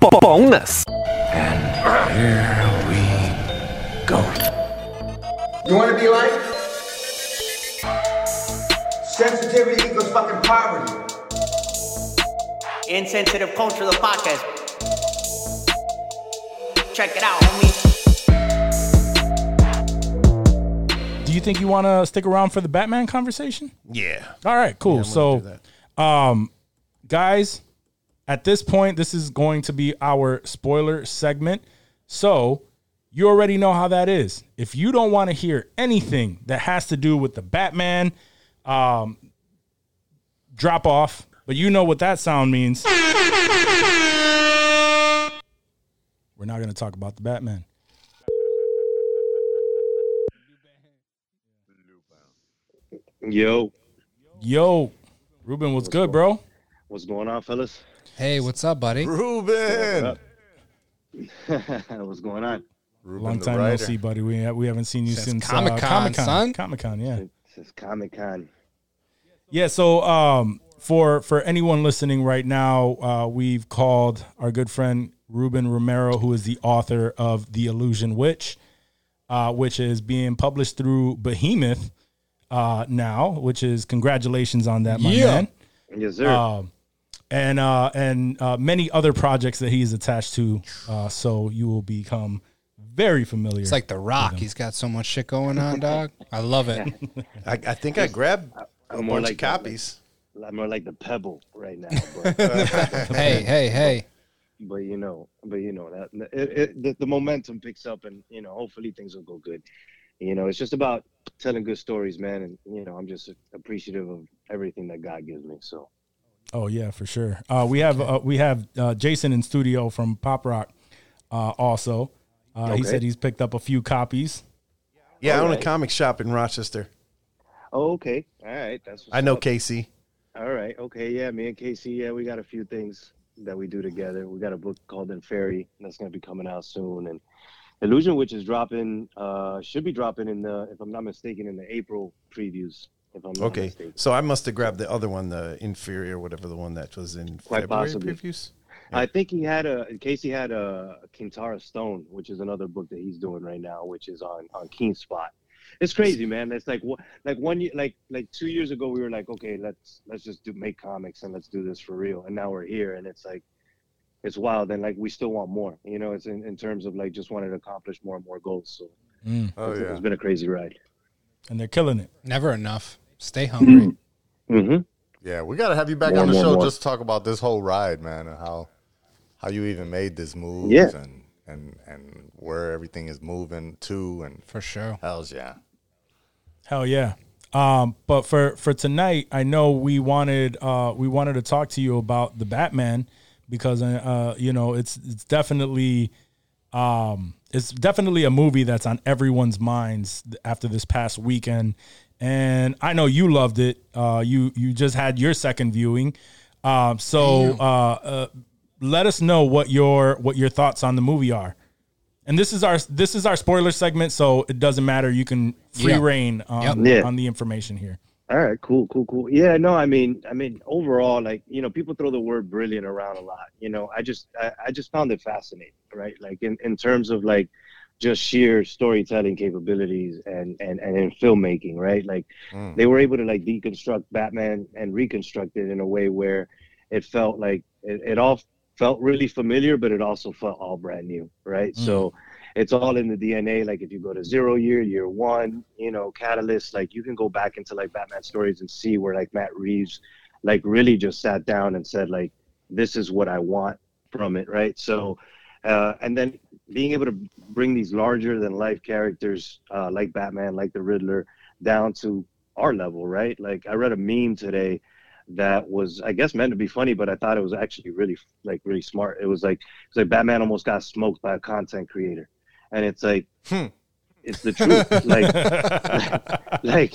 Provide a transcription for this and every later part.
bonus. And here we go. You want to be like? Sensitivity equals fucking poverty. Insensitive Culture, the podcast. Check it out, homie. Do you think you want to stick around for the Batman conversation? Yeah. All right, cool. do so, um, guys, at this point, this is going to be our spoiler segment. So, you already know how that is. If you don't want to hear anything that has to do with the Batman, um, drop off. But you know what that sound means. We're not going to talk about the Batman. Yo, Yo, Ruben, what's good, bro? what's going on, fellas? Hey, what's up, buddy? Ruben. what's going on? Ruben Long time no see, buddy. We we haven't seen you Since since Comic-Con, uh, Comic-Con, son. Comic-Con, yeah. This is Comic Con. Yeah, so um, for for anyone listening right now, uh, we've called our good friend Ruben Romero, who is the author of The Illusion Witch, uh, which is being published through Behemoth uh, now. Which is congratulations on that, my Yeah. man. Yes, sir. Um, and uh, and uh, many other projects that he's attached to. Uh, so you will become very familiar. It's like The Rock. He's got so much shit going on, dog. I love it. I, I think I grabbed a I'm more bunch like of that, copies. I'm more like the pebble right now, but, hey, hey, hey. but you know, but you know that it, it, the, the momentum picks up, and you know, hopefully things will go good. You know, it's just about telling good stories, man, and you know, I'm just appreciative of everything that God gives me. So, Oh yeah, for sure. Uh, we have uh, we have uh, Jason in studio from Pop Rock. Uh, also, uh, he said he's picked up a few copies. Yeah, I own a comic shop in Rochester. oh, okay, all right, that's what's I know up. Casey. All right. Okay. Yeah. Me and Casey. Yeah, we got a few things that we do together. We got a book called Inferi that's going to be coming out soon, and Illusion which is dropping. Uh, should be dropping in the, if I'm not mistaken, in the April previews. If I'm not Okay, mistaken. so I must have grabbed the other one, the inferior, whatever the one that was in Quite February possibly. previews. I think he had a Casey had a Kintara Stone, which is another book that he's doing right now, which is on on Keenspot. It's crazy, man. It's like what like one year like like two years ago we were like, okay, let's let's just do make comics and let's do this for real. And now we're here and it's like it's wild and like we still want more. You know, it's in, in terms of like just wanting to accomplish more and more goals. So Mm. Oh it's, yeah, it's been a crazy ride. And they're killing it. Never enough. Stay hungry. Mm-hmm. Yeah, we got to have you back More, on the more, show more. just to talk about this whole ride, man, and how how you even made this move, Yeah. and and and where everything is moving to, and For sure. hell's yeah. Hell yeah. Um, but for for tonight, I know we wanted uh, we wanted to talk to you about the Batman because uh, you know it's it's definitely um, it's definitely a movie that's on everyone's minds after this past weekend, and I know you loved it. Uh, you you just had your second viewing, um, so uh, uh, let us know what your what your thoughts on the movie are. And this is our this is our spoiler segment, so it doesn't matter. You can free Yeah. reign on, Yep. Yeah. on the information here. All right, cool, cool, cool. Yeah, no, I mean, I mean, overall, like you know, people throw the word brilliant around a lot. You know, I just, I, I just found it fascinating, right? Like in, in terms of like just sheer storytelling capabilities and and and in filmmaking, right? Like Mm. they were able to like deconstruct Batman and reconstruct it in a way where it felt like it, it all felt really familiar, but it also felt all brand new, right? So it's all in the DNA. Like if you go to zero year, year one, you know, catalyst, like you can go back into like Batman stories and see where like Matt Reeves like really just sat down and said like, this is what I want from it, right? So uh, and then being able to bring these larger than life characters uh, like Batman, like the Riddler, down to our level, right? Like I read a meme today that was, I guess, meant to be funny, but I thought it was actually really, like, really smart. It was like, it's like Batman almost got smoked by a content creator, and it's like, Hmm. it's the truth. like, like,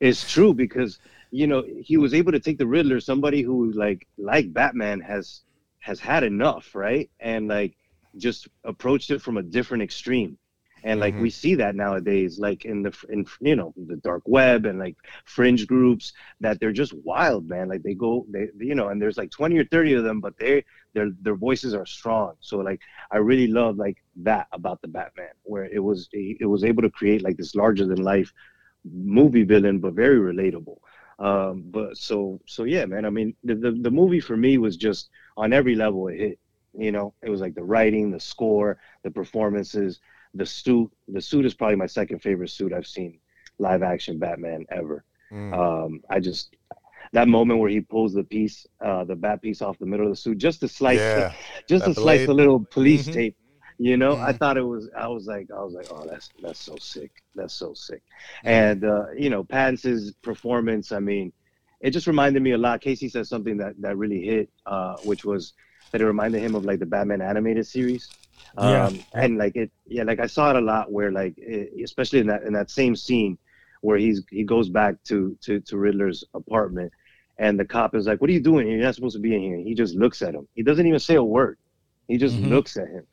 it's true because you know he was able to take the Riddler, somebody who like like Batman has has had enough, right? And like just approached it from a different extreme. And like we see that nowadays like in the in you know the dark web and like fringe groups that they're just wild man. Like they go they you know and there's like 20 or 30 of them but they their their voices are strong. So like i really love like that about the batman where it was it was able to create like this larger than life movie villain but very relatable. Um but so so yeah man i mean the, the the movie for me was just on every level it hit. You know it was like the writing the score the performances the suit the suit is probably my second favorite suit i've seen live action batman ever. Um i just that moment where he pulls the piece uh the bat piece off the middle of the suit just to slice Yeah, just that to slice the little police Mhm. tape you know? I Mhm. thought it was i was like i was like oh that's that's so sick. That's so sick. And uh you know Pattinson's performance i mean it just reminded me a lot. Casey said something that that really hit uh which was that it reminded him of like the batman animated series Yeah. um and like it yeah like i saw it a lot where like it, especially in that in that same scene where he's he goes back to to to riddler's apartment and the cop is like what are you doing? Here you're not supposed to be in here. He just looks at him. He doesn't even say a word. He just Mhm. looks at him.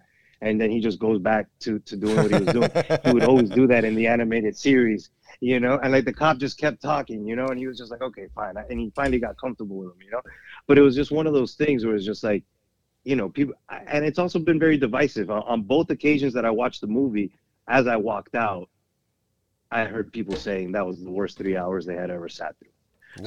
And then he just goes back to to doing what he was doing. He would always do that in the animated series you know? And like the cop just kept talking you know? And he was just like okay fine. And he finally got comfortable with him you know? But it was just one of those things where it's just like you know people and it's also been very divisive on, on both occasions that i watched the movie as i walked out i heard people saying that was the worst three hours they had ever sat through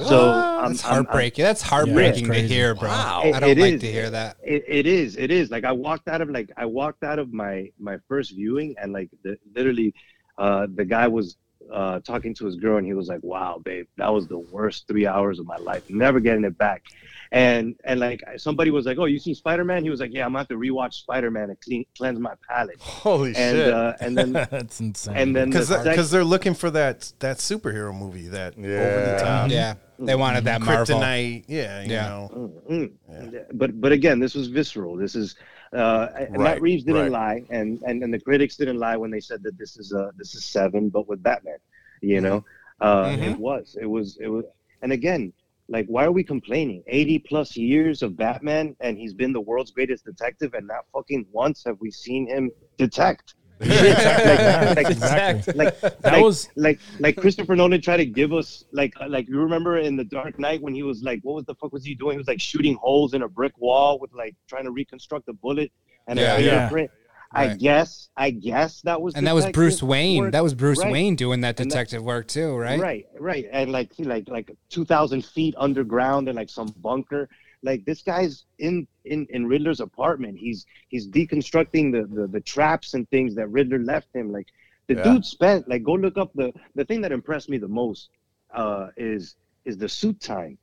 so I'm- That's I'm- I'm- heartbreaking. That's heartbreaking to hear, bro. Wow. I don't like is. to hear that. it, it is it is like i walked out of like i walked out of my my first viewing and like the, literally uh the guy was uh talking to his girl and he was like wow babe that was the worst three hours of my life never getting it back and and like somebody was like oh you seen spider-man he was like yeah i'm gonna have to rewatch spider-man and clean, cleanse my palate Holy and shit! uh and then That's insane. and then the Because sec- they're looking for that that superhero movie that yeah. over the Yeah. top Yeah, they wanted that Marvel. kryptonite. Yeah, you Yeah. know. Mm, mm. But but again, this was visceral. This is uh, and Matt Reeves didn't right. lie, and, and and the critics didn't lie when they said that this is uh this is seven, but with Batman. You know, uh, Mhm. it was it was it was, and again, like why are we complaining? Eighty plus years of Batman, and he's been the world's greatest detective, and not fucking once have we seen him detect. like, like, exactly. like That like, was like like Christopher Nolan tried to give us like like you remember in the Dark Knight when he was like what was the fuck was he doing? He was like shooting holes in a brick wall with like trying to reconstruct a bullet and Yeah, a yeah. fingerprint. I guess I guess that was And that was Bruce Wayne. work. That was Bruce Right. Wayne doing that And that- detective work too, right? Right, right, and like like like two thousand feet underground in like some bunker. Like this guy's in in in Riddler's apartment. He's he's deconstructing the the, the traps and things that Riddler left him. Like the Yeah. dude spent like go look up the the thing that impressed me the most uh is is the suit time.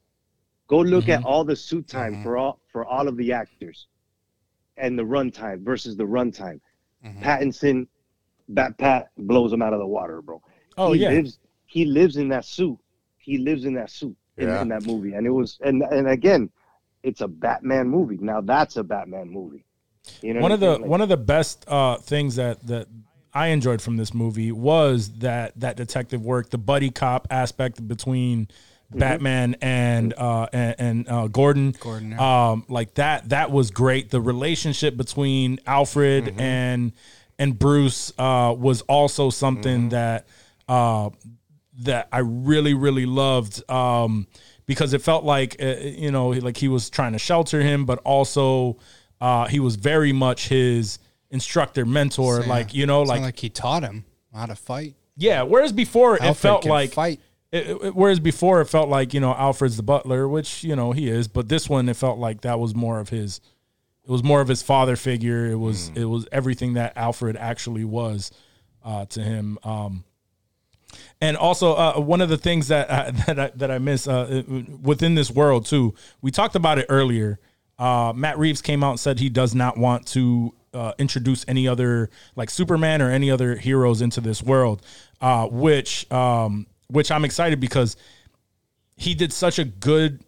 Go look at all the suit time Mhm. for all for all of the actors, and the runtime versus the runtime. Mhm. Pattinson, Bat Pat blows him out of the water, bro oh he yeah. lives he lives in that suit he lives in that suit in, Yeah. in that movie and it was and and again it's a batman movie now that's a batman movie you know one of the I'm saying? Like, one of the best uh, things that that I enjoyed from this movie was that that detective work, the buddy cop aspect between Mm-hmm. Batman and uh, and, and uh, Gordon. Gordon, yeah. um, like that. That was great. The relationship between Alfred Mm-hmm. and and Bruce uh, was also something Mm-hmm. that uh, that I really really loved um, because it felt like uh, you know like he was trying to shelter him, but also uh, he was very much his instructor mentor. Yeah. Like you know like, like he taught him how to fight. yeah. Whereas before it felt like fight. it, it- whereas before it felt like you know Alfred's the butler, which you know he is, but this one it felt like that was more of his. It was more of his father figure. It was it was everything that Alfred actually was uh, to him. Um, and also uh, one of the things that uh, that I, that I miss uh, within this world too. We talked about it earlier. Uh, Matt Reeves came out and said he does not want to uh, introduce any other like Superman or any other heroes into this world, uh, which um, which I'm excited because he did such a good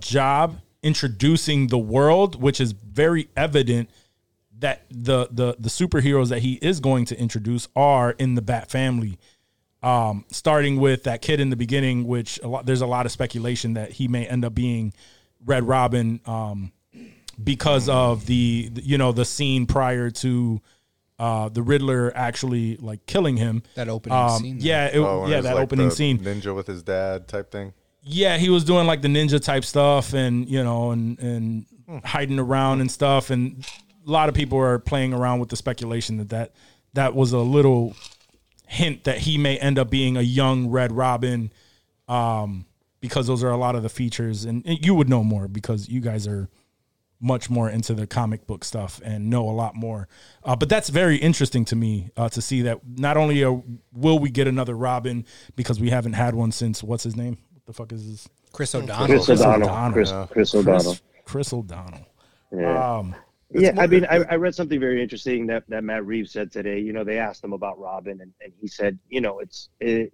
job introducing the world, which is very evident that the the the superheroes that he is going to introduce are in the Bat family. Um, starting with that kid in the beginning, which a lot, there's a lot of speculation that he may end up being Red Robin um, because of the the- you know the scene prior to uh, the Riddler actually like killing him. That opening scene, Yeah, it, Oh, yeah, that like opening the scene. Ninja with his dad type thing. Yeah, he was doing like the ninja type stuff and you know and and hiding around and stuff and a lot of people are playing around with the speculation that that that was a little hint that he may end up being a young Red Robin um because those are a lot of the features and, and you would know more because you guys are much more into the comic book stuff and know a lot more. Uh, but that's very interesting to me uh, to see that not only uh will we get another Robin because we haven't had one since what's his name? What the fuck is his? Chris O'Donnell. Chris Chris O'Donnell. O'Donnell. Chris, Chris O'Donnell. Chris, Chris O'Donnell. Yeah. Um, Yeah, I mean, I, I read something very interesting that, that Matt Reeves said today. You know, they asked him about Robin, and, and he said, you know, it's it,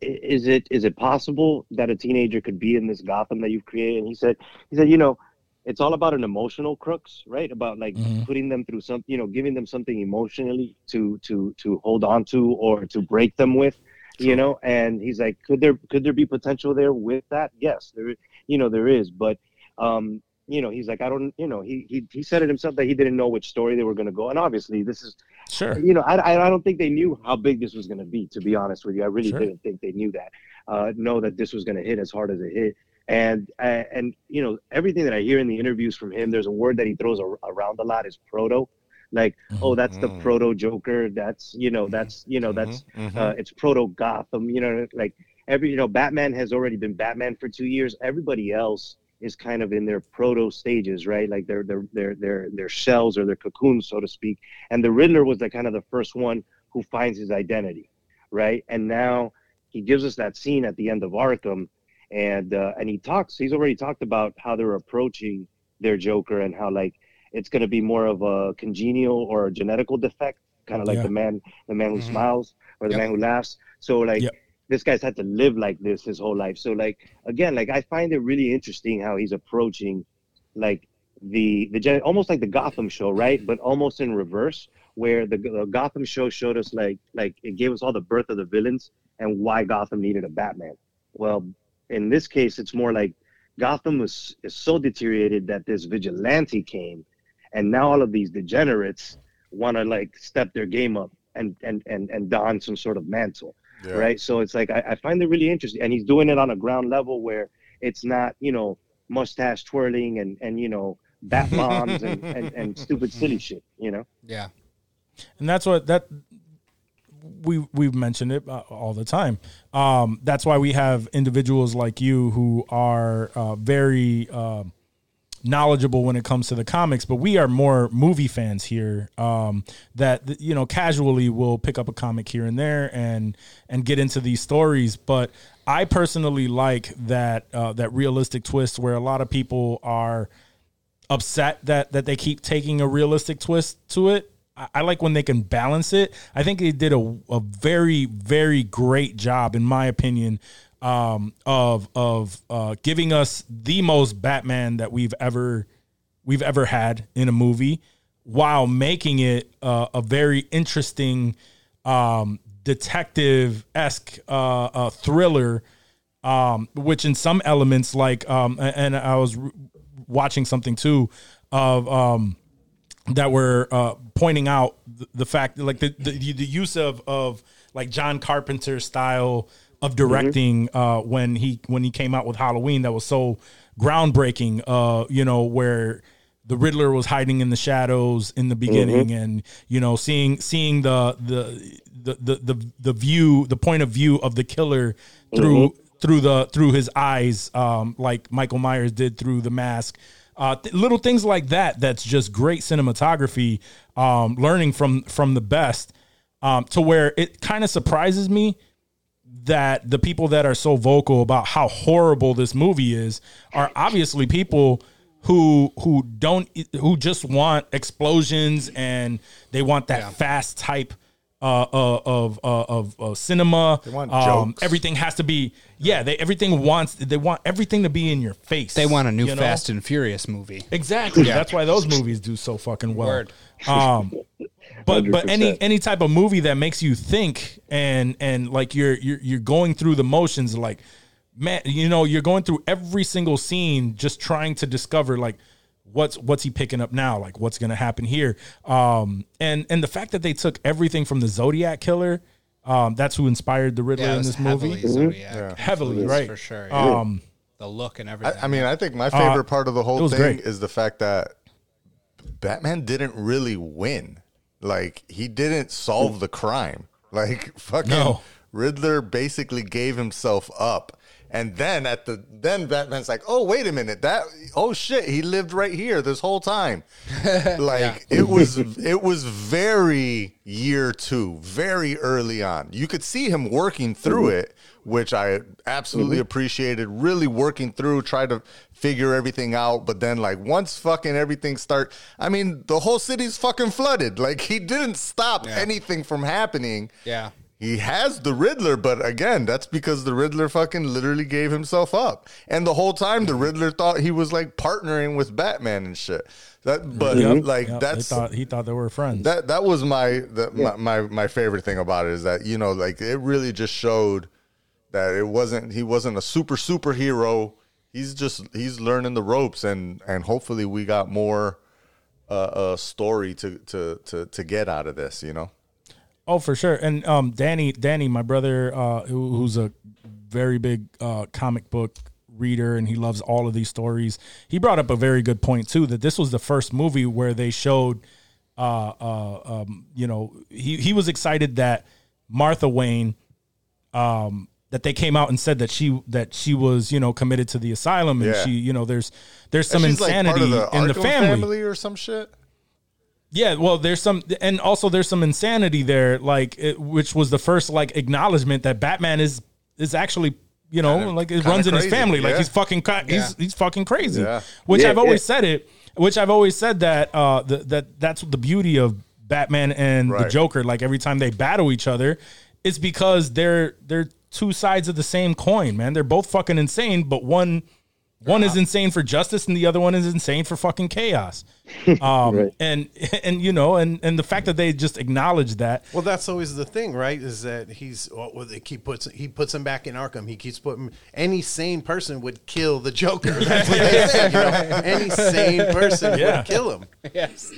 is it is it possible that a teenager could be in this Gotham that you've created? And he said, he said, you know, it's all about an emotional crux, right? About like Mhm. putting them through some, you know, giving them something emotionally to to to hold on to or to break them with, you know. And he's like, could there could there be potential there with that? Yes, there, you know, there is, but um, you know, he's like, I don't, you know, he he he said it himself that he didn't know which story they were going to go, and obviously this is, sure. you know, I I I don't think they knew how big this was going to be. To be honest with you, I really Sure. didn't think they knew that. Uh, know that this was going to hit as hard as it hit, and uh, and you know everything that I hear in the interviews from him, there's a word that he throws ar- around a lot is proto. Like, oh, that's the Mhm. proto Joker. That's you know, that's you know, that's Mhm, mhm. uh, it's proto Gotham. You know, like every you know, Batman has already been Batman for two years. Everybody else is kind of in their proto stages, right? Like their their their their their shells or their cocoons, so to speak. And the Riddler was the kind of the first one who finds his identity, right? And now he gives us that scene at the end of Arkham, and uh, and he talks. He's already talked about how they're approaching their Joker and how like it's going to be more of a congenial or a genetical defect, kind of like Yeah. the man the man who Mhm. smiles or the Yep. man who laughs. So like Yep. This guy's had to live like this his whole life. So like again, like I find it really interesting how he's approaching like the the almost like the Gotham show, right? But almost in reverse, where the, the Gotham show showed us like like it gave us all the birth of the villains and why Gotham needed a Batman. Well, in this case, it's more like Gotham was is so deteriorated that this vigilante came, and now all of these degenerates want to like step their game up and and and and don some sort of mantle Yeah. right? So it's like I, I find it really interesting, and he's doing it on a ground level where it's not you know mustache twirling and and you know bat bombs and, and and stupid silly shit, you know. Yeah. and that's what that we we've mentioned it uh, all the time. Um, that's why we have individuals like you who are uh, very uh, knowledgeable when it comes to the comics, but we are more movie fans here. Um, that you know casually will pick up a comic here and there and and get into these stories, but. I personally like that uh, that realistic twist where a lot of people are upset that that they keep taking a realistic twist to it. I, I like when they can balance it. I think they did a, a very very great job, in my opinion, um, of of uh, giving us the most Batman that we've ever we've ever had in a movie, while making it uh, a very interesting um, detective esque uh, uh, thriller um, which in some elements like um, and I was r- watching something too of um, that were uh, pointing out the, the fact like the, the the use of of like John Carpenter style of directing uh, when he when he came out with Halloween that was so groundbreaking uh, you know where the Riddler was hiding in the shadows in the beginning and you know seeing seeing the the the the the, the view the point of view of the killer through through the through his eyes um like Michael Myers did through the mask. Uh th- little things like that that's just great cinematography um learning from from the best um to where it kind of surprises me that the people that are so vocal about how horrible this movie is are obviously people who who don't who just want explosions and they want that Yeah. fast type uh, uh, of uh, of uh, cinema. They want um, everything has to be yeah. They everything wants they want everything to be in your face. They want a new you know? Fast and Furious movie. Exactly. That's why those movies do so fucking well. Word. Um, but but any 100%. any type of movie that makes you think and and like you're you're you're going through the motions like man you know you're going through every single scene just trying to discover like what's what's he picking up now? Like what's going to happen here? Um, and and the fact that they took everything from the Zodiac killer, um, that's who inspired the Riddler Yeah, in this heavily movie. Zodiac. Heavily, right? for sure. yeah. Um, the look and everything. I mean, I think my favorite part of the whole thing great. is the fact that Batman didn't really win. Like he didn't solve the crime. Like fucking No. Riddler basically gave himself up. And then at the then Batman's like, "Oh, wait a minute. That oh shit, he lived right here this whole time." like it was it was very year 2, very early on. You could see him working through mm-hmm. it, which I absolutely mm-hmm. appreciated, really working through, try to figure everything out, but then like once fucking everything start, I mean, the whole city's fucking flooded. Like he didn't stop anything from happening. yeah. He has the Riddler, but again, that's because the Riddler fucking literally gave himself up. And the whole time the Riddler thought he was like partnering with Batman and shit. That but Yep, like yep, that's they thought, he thought they were friends. that that was my, the, my my my favorite thing about it is that you know like it really just showed that it wasn't he wasn't a super superhero. He's just he's learning the ropes and and hopefully we got more uh, uh story to to to to get out of this, you know. Oh, for sure. And um, Danny, Danny, my brother, uh, who, who's a very big uh, comic book reader, and he loves all of these stories. He brought up a very good point too that this was the first movie where they showed, uh, uh, um, you know, he he was excited that Martha Wayne, um, that they came out and said that she that she was you know committed to the asylum, and Yeah. she you know there's there's some like, insanity of the in the Arkham family. or some shit. Yeah, well, there's some, and also there's some insanity there, like it, which was the first like acknowledgement that Batman is is actually, you know, Kinda- like it runs in his family, like he's fucking, he's Yeah. he's fucking crazy. Yeah. Which Yeah, I've always yeah. said it, which I've always said that uh the, that that's the beauty of Batman and the Joker. Like every time they battle each other, it's because they're they're two sides of the same coin, man. They're both fucking insane, but one. One is insane for justice, and the other one is insane for fucking chaos. Um, Right. and and you know, and and the fact that they just acknowledge that, Well, that's always the thing, right? Is that he's well, well, they keep puts he puts him back in Arkham. He keeps putting any sane person would kill the Joker. That's what they say. You know? Any sane person Yeah. would kill him. Yes.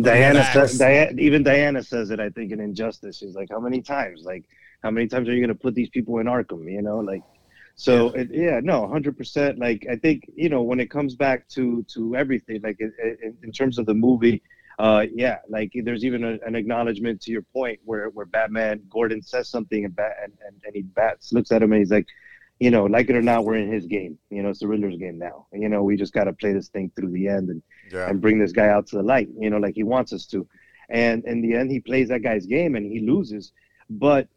Diana says, Diana, even Diana says it. I think in Injustice, she's like, "How many times? Like, how many times are you going to put these people in Arkham? You know, like." So it, yeah, no, hundred percent. Like I think you know when it comes back to to everything, like in, in, in terms of the movie, uh, yeah, like there's even a, an acknowledgement to your point where where Batman Gordon says something and bat and, and, and he bats looks at him and he's like, you know, like it or not, we're in his game. You know, it's the Riddler's game now. You know, we just got to play this thing through the end and Yeah. and bring this guy out to the light, you know, like he wants us to. And in the end, he plays that guy's game and he loses, but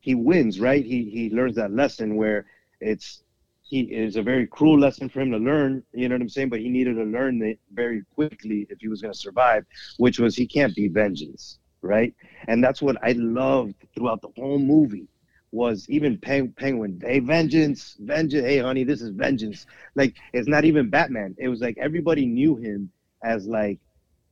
he wins, right? He he learns that lesson where it's he is a very cruel lesson for him to learn. You know what I'm saying? But he needed to learn it very quickly if he was going to survive, which was he can't be vengeance, right? And that's what I loved throughout the whole movie was even Peng- Penguin, hey, vengeance, vengeance, hey, honey, this is vengeance. Like, it's not even Batman. It was like everybody knew him as like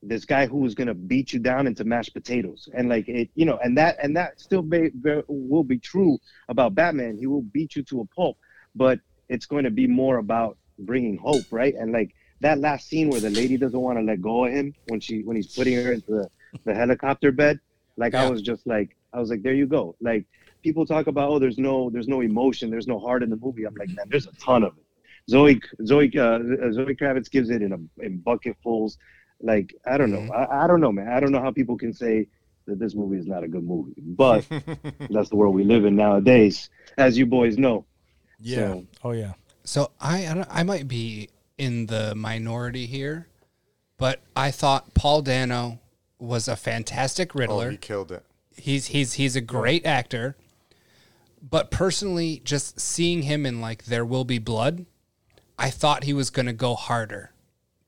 this guy who was gonna beat you down into mashed potatoes, and like it, you know, and that and that still be, be, will be true about Batman. He will beat you to a pulp, but it's going to be more about bringing hope, right? And like that last scene where the lady doesn't want to let go of him when she when he's putting her into the, the helicopter bed, like I was just like I was like, there you go, like people talk about oh there's no there's no emotion there's no heart in the movie. I'm like man there's a ton of it. Zoe zoe uh, zoe kravitz gives it in a in bucketfuls like i don't know mm-hmm. I, I don't know man i don't know how people can say that this movie is not a good movie but that's the world we live in nowadays as you boys know yeah, So- oh yeah, So I I, don't, I might be in the minority here, but I thought Paul Dano was a fantastic Oh, Riddler. he killed it. he's he's he's a great actor. But personally, just seeing him in like There Will Be Blood, I thought he was gonna go harder.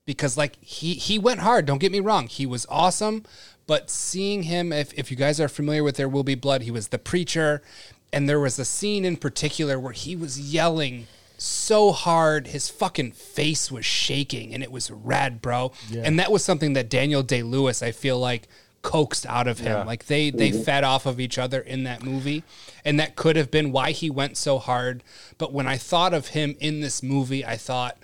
Because like he he went hard, don't get me wrong. He was awesome. But seeing him, if, if you guys are familiar with There Will Be Blood, he was the preacher. And there was a scene in particular where he was yelling so hard, his fucking face was shaking, and it was rad, bro. And that was something that Daniel Day Lewis, I feel like, coaxed out of him. Like they they mm-hmm. fed off of each other in that movie, and that could have been why he went so hard. But when I thought of him in this movie, I thought,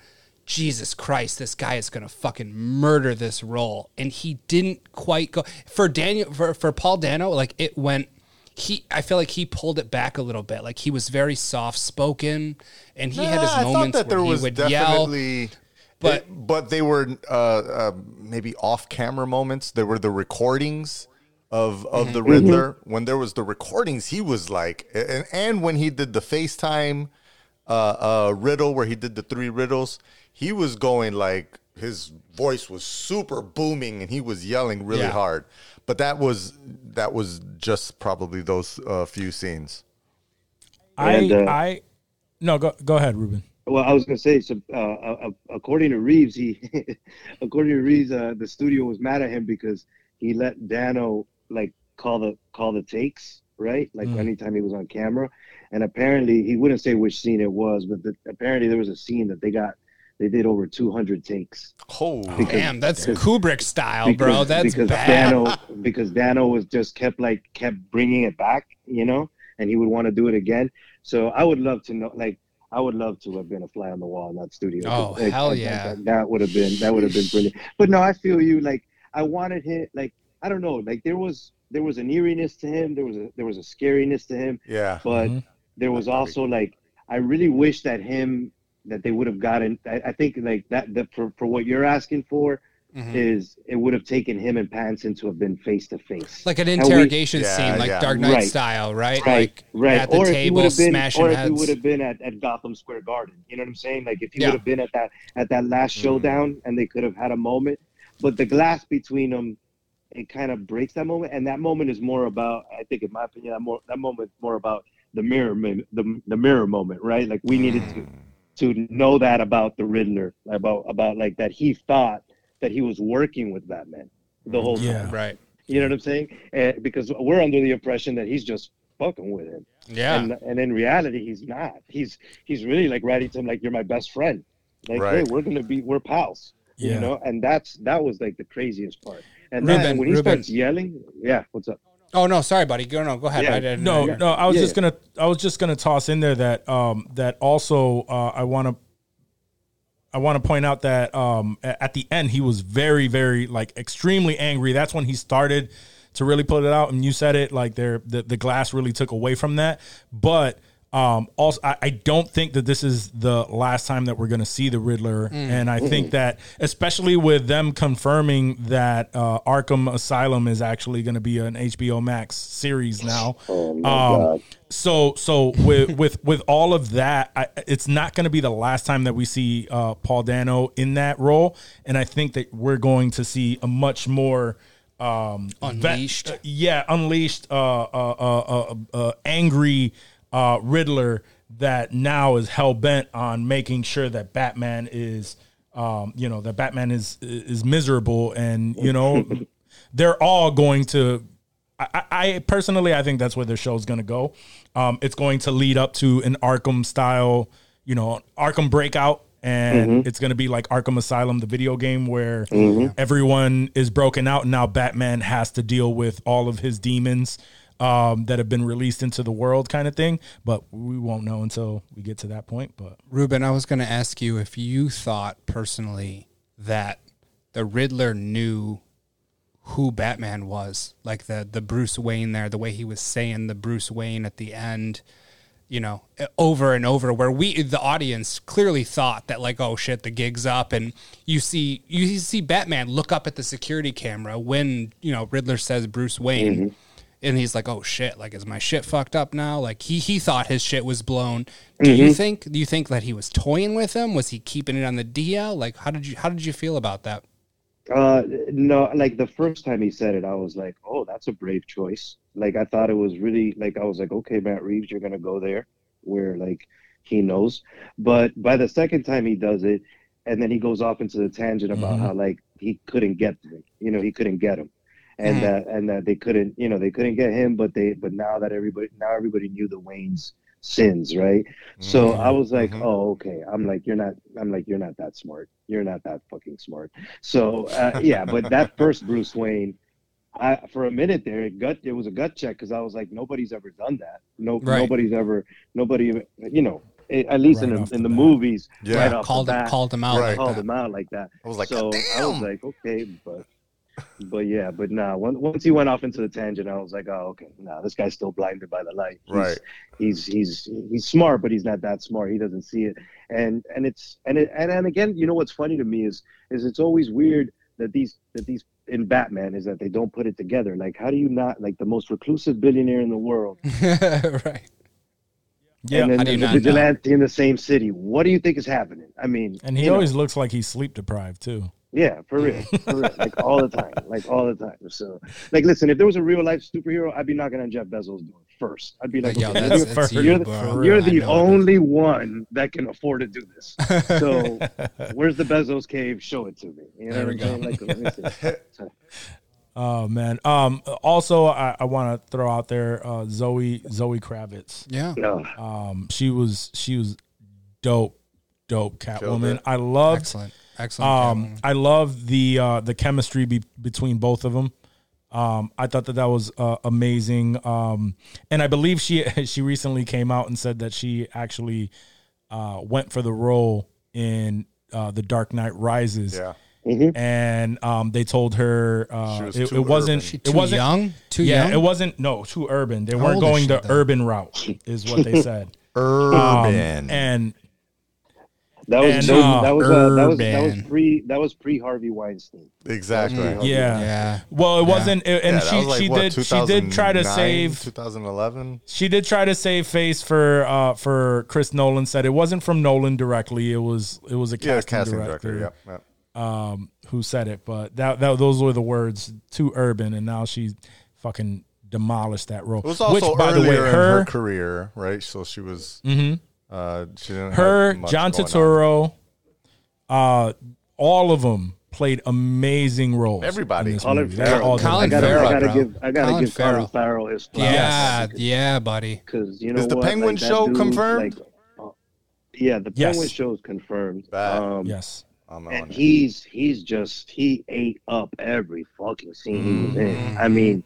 Jesus Christ, this guy is gonna fucking murder this role, and he didn't quite go for Daniel for, for Paul Dano. Like it went. He, I feel like he pulled it back a little bit. Like he was very soft spoken, and he had his Nah, I moments that there where he was would yell. definitely, but- but but they were uh, uh, maybe off camera moments. There were the recordings of of Mm-hmm. the Riddler. When there was the recordings, he was like, and, and when he did the FaceTime uh, uh, riddle, where he did the three riddles, he was going like his voice was super booming and he was yelling really Yeah. hard. But that was that was just probably those uh, few scenes. And, I uh, I no go go ahead, Ruben. Well, I was gonna say, so, uh, uh, according to Reeves, he, according to Reeves, uh, the studio was mad at him because he let Dano like call the call the takes, right? Like Mm. anytime he was on camera, and apparently he wouldn't say which scene it was, but the, apparently there was a scene that they got, they did over 200 takes. Oh, Damn, that's Kubrick style, bro. Because- That's because bad. Dano because Dano was just kept like kept bringing it back, you know, and he would want to do it again. So I would love to know, like, I would love to have been a fly on the wall in that studio. Oh, Like, hell that- yeah. that, that would have been that would have been brilliant. But no, I feel you. Like, I wanted him. Like, I don't know. Like, there was there was an eeriness to him. There was a there was a scariness to him. yeah. But Mhm. there was also like I really wish that him that they would have gotten. I, I think like that that for for what you're asking for Mhm. is it would have taken him and Pattinson to have been face to face. like an And we- interrogation Yeah, scene, like yeah. Dark Knight Right. style, right? Right, Like right. at the or if he table, would have been, smashing or if he heads. would have been at, at Gotham Square Garden. You know what I'm saying? Like if he Yeah. would have been at that at that last Mm. showdown, and they could have had a moment, but the glass between them, it kind of breaks that moment, and that moment is more about, I think, in my opinion, that more that moment is more about the mirror, mom- the the mirror moment, right? Like we needed to to know that about the Riddler, about about like that he thought that he was working with Batman the whole time. Yeah. right. You know what I'm saying? And because we're under the impression that he's just fucking with him. Yeah. And and in reality, he's not. He's he's really like writing to him like you're my best friend. Like, Right. hey, we're gonna be we're pals. Yeah. You know, and that's that was like the craziest part. And Ruben, then when he Ruben. starts yelling, yeah, what's up? Oh no, sorry, buddy. Go no, go ahead. Yeah. I didn't No, Yeah. no, I was Yeah. just gonna I was just gonna toss in there that um that also uh, I want to I want to point out that um at the end he was very very like extremely angry. That's when he started to really put it out, and you said it like there the the glass really took away from that, but. Um, also, I, I don't think that this is the last time that we're going to see the Riddler, and I think that, especially with them confirming that uh, Arkham Asylum is actually going to be an HBO Max series now, Oh um, so so with with with all of that, I, it's not going to be the last time that we see uh, Paul Dano in that role, and I think that we're going to see a much more um, vet- Unleashed. uh, yeah, unleashed, uh, uh, uh, uh, uh, angry uh, Riddler that now is hell bent on making sure that Batman is, um, you know, that Batman is is miserable, and you know, they're all going to I, I personally, I think that's where the show's going to go. Um, it's going to lead up to an Arkham style, you know, Arkham breakout, and it's going to be like Arkham Asylum, the video game, where everyone is broken out, and now Batman has to deal with all of his demons um, that have been released into the world, kind of thing. But we won't know until we get to that point. But Ruben, I was going to ask you if you thought personally that the Riddler knew who Batman was, like the the Bruce Wayne there, the way he was saying the Bruce Wayne at the end, you know, over and over, where we the audience clearly thought that like, oh shit, the gig's up, and you see you see Batman look up at the security camera when you know Riddler says Bruce Wayne. And he's like, "Oh shit! Like, is my shit fucked up now?" Like, he he thought his shit was blown. Do you think? Do you think that he was toying with him? Was he keeping it on the DL? Like, how did you how did you feel about that? Uh, no, like the first time he said it, I was like, oh, that's a brave choice. Like I thought it was really like I was like, okay, Matt Reeves, you're gonna go there where like he knows. But by the second time he does it, and then he goes off into the tangent about how like he couldn't get you know, he couldn't get him, and mm-hmm. that and that they couldn't, you know, they couldn't get him, but they but now that everybody now everybody knew the Wayne's sins, right? So mm-hmm. I was like, mm-hmm. oh, okay. I'm like, you're not. I'm like, you're not that smart. You're not that fucking smart. So uh, yeah, but that first Bruce Wayne, I for a minute there, it gut. It was a gut check because I was like, nobody's ever done that. No, Right. nobody's ever. Nobody. You know, at least Right in the, in the bat. movies, Yeah. right called the him bat, called him out Right. like called that. him out like that. I was like, so I was like, okay, but but yeah, but nah. Once once he went off into the tangent, I was like, oh, okay, nah, this guy's still blinded by the light. He's, Right. He's he's he's smart, but he's not that smart. He doesn't see it, and and it's and it, and and again, you know what's funny to me is is it's always weird that these that these in Batman is that they don't put it together. Like, how do you not like the most reclusive billionaire in the world? right. Yeah, and then How do you the not know? vigilante in the same city. What do you think is happening? I mean, and he you know, always looks like he's sleep deprived too. Yeah, for real, for real, like all the time, like all the time. So, like, listen, if there was a real life superhero, I'd be knocking on Jeff Bezos' door first. I'd be like, Like, yo, okay, that's, you're, that's you're you, the, you're the know it. only one that can afford to do this. So, where's the Bezos cave? Show it to me. You know There what we I'm saying? Like, let me see. Oh man. Um. Also, I, I want to throw out there uh, Zoe Zoe Kravitz. Yeah. No, Um. She was she was dope, dope Catwoman. I loved. Excellent. Excellent. Um. I love the uh, the chemistry be, between both of them. Um. I thought that that was uh, amazing. Um. And I believe she she recently came out and said that she actually uh went for the role in uh the Dark Knight Rises. Yeah. And um, they told her uh, She was it, it wasn't. urban. She it wasn't young. Too yeah, young. it wasn't. No, too urban. They How weren't going the then? urban route, is what they said. Um, Urban. and that was And, that was, uh, that was, uh, that was that was pre that was pre Harvey Weinstein. exactly. yeah, yeah. well, it wasn't. And Yeah, she like, she what, did she did try to save 2011. she did try to save face for uh for Chris Nolan. Said it wasn't from Nolan directly. It was it was a Yeah, casting, casting director, director. Yeah, yeah. um who said it. But that that those were the words. Too urban, and now she fucking demolished that role. It was also Which, by the way, earlier in her her career, right? So she was. Mhm. Uh, she didn't her, have much John going. Turturro, uh, all of them played amazing roles. Everybody. Colin Farrell. Colin I gotta, Farrell, I gotta bro. give I gotta Colin give Farrell. Colin Farrell his Yeah, flowers. yeah, buddy. because you know Is the what? Penguin that show dude, confirmed? like, uh, yeah, the Yes. Penguin show is confirmed. Um, Yes. I'm and he's he's just he ate up every fucking scene he was in. Mm-hmm. I mean,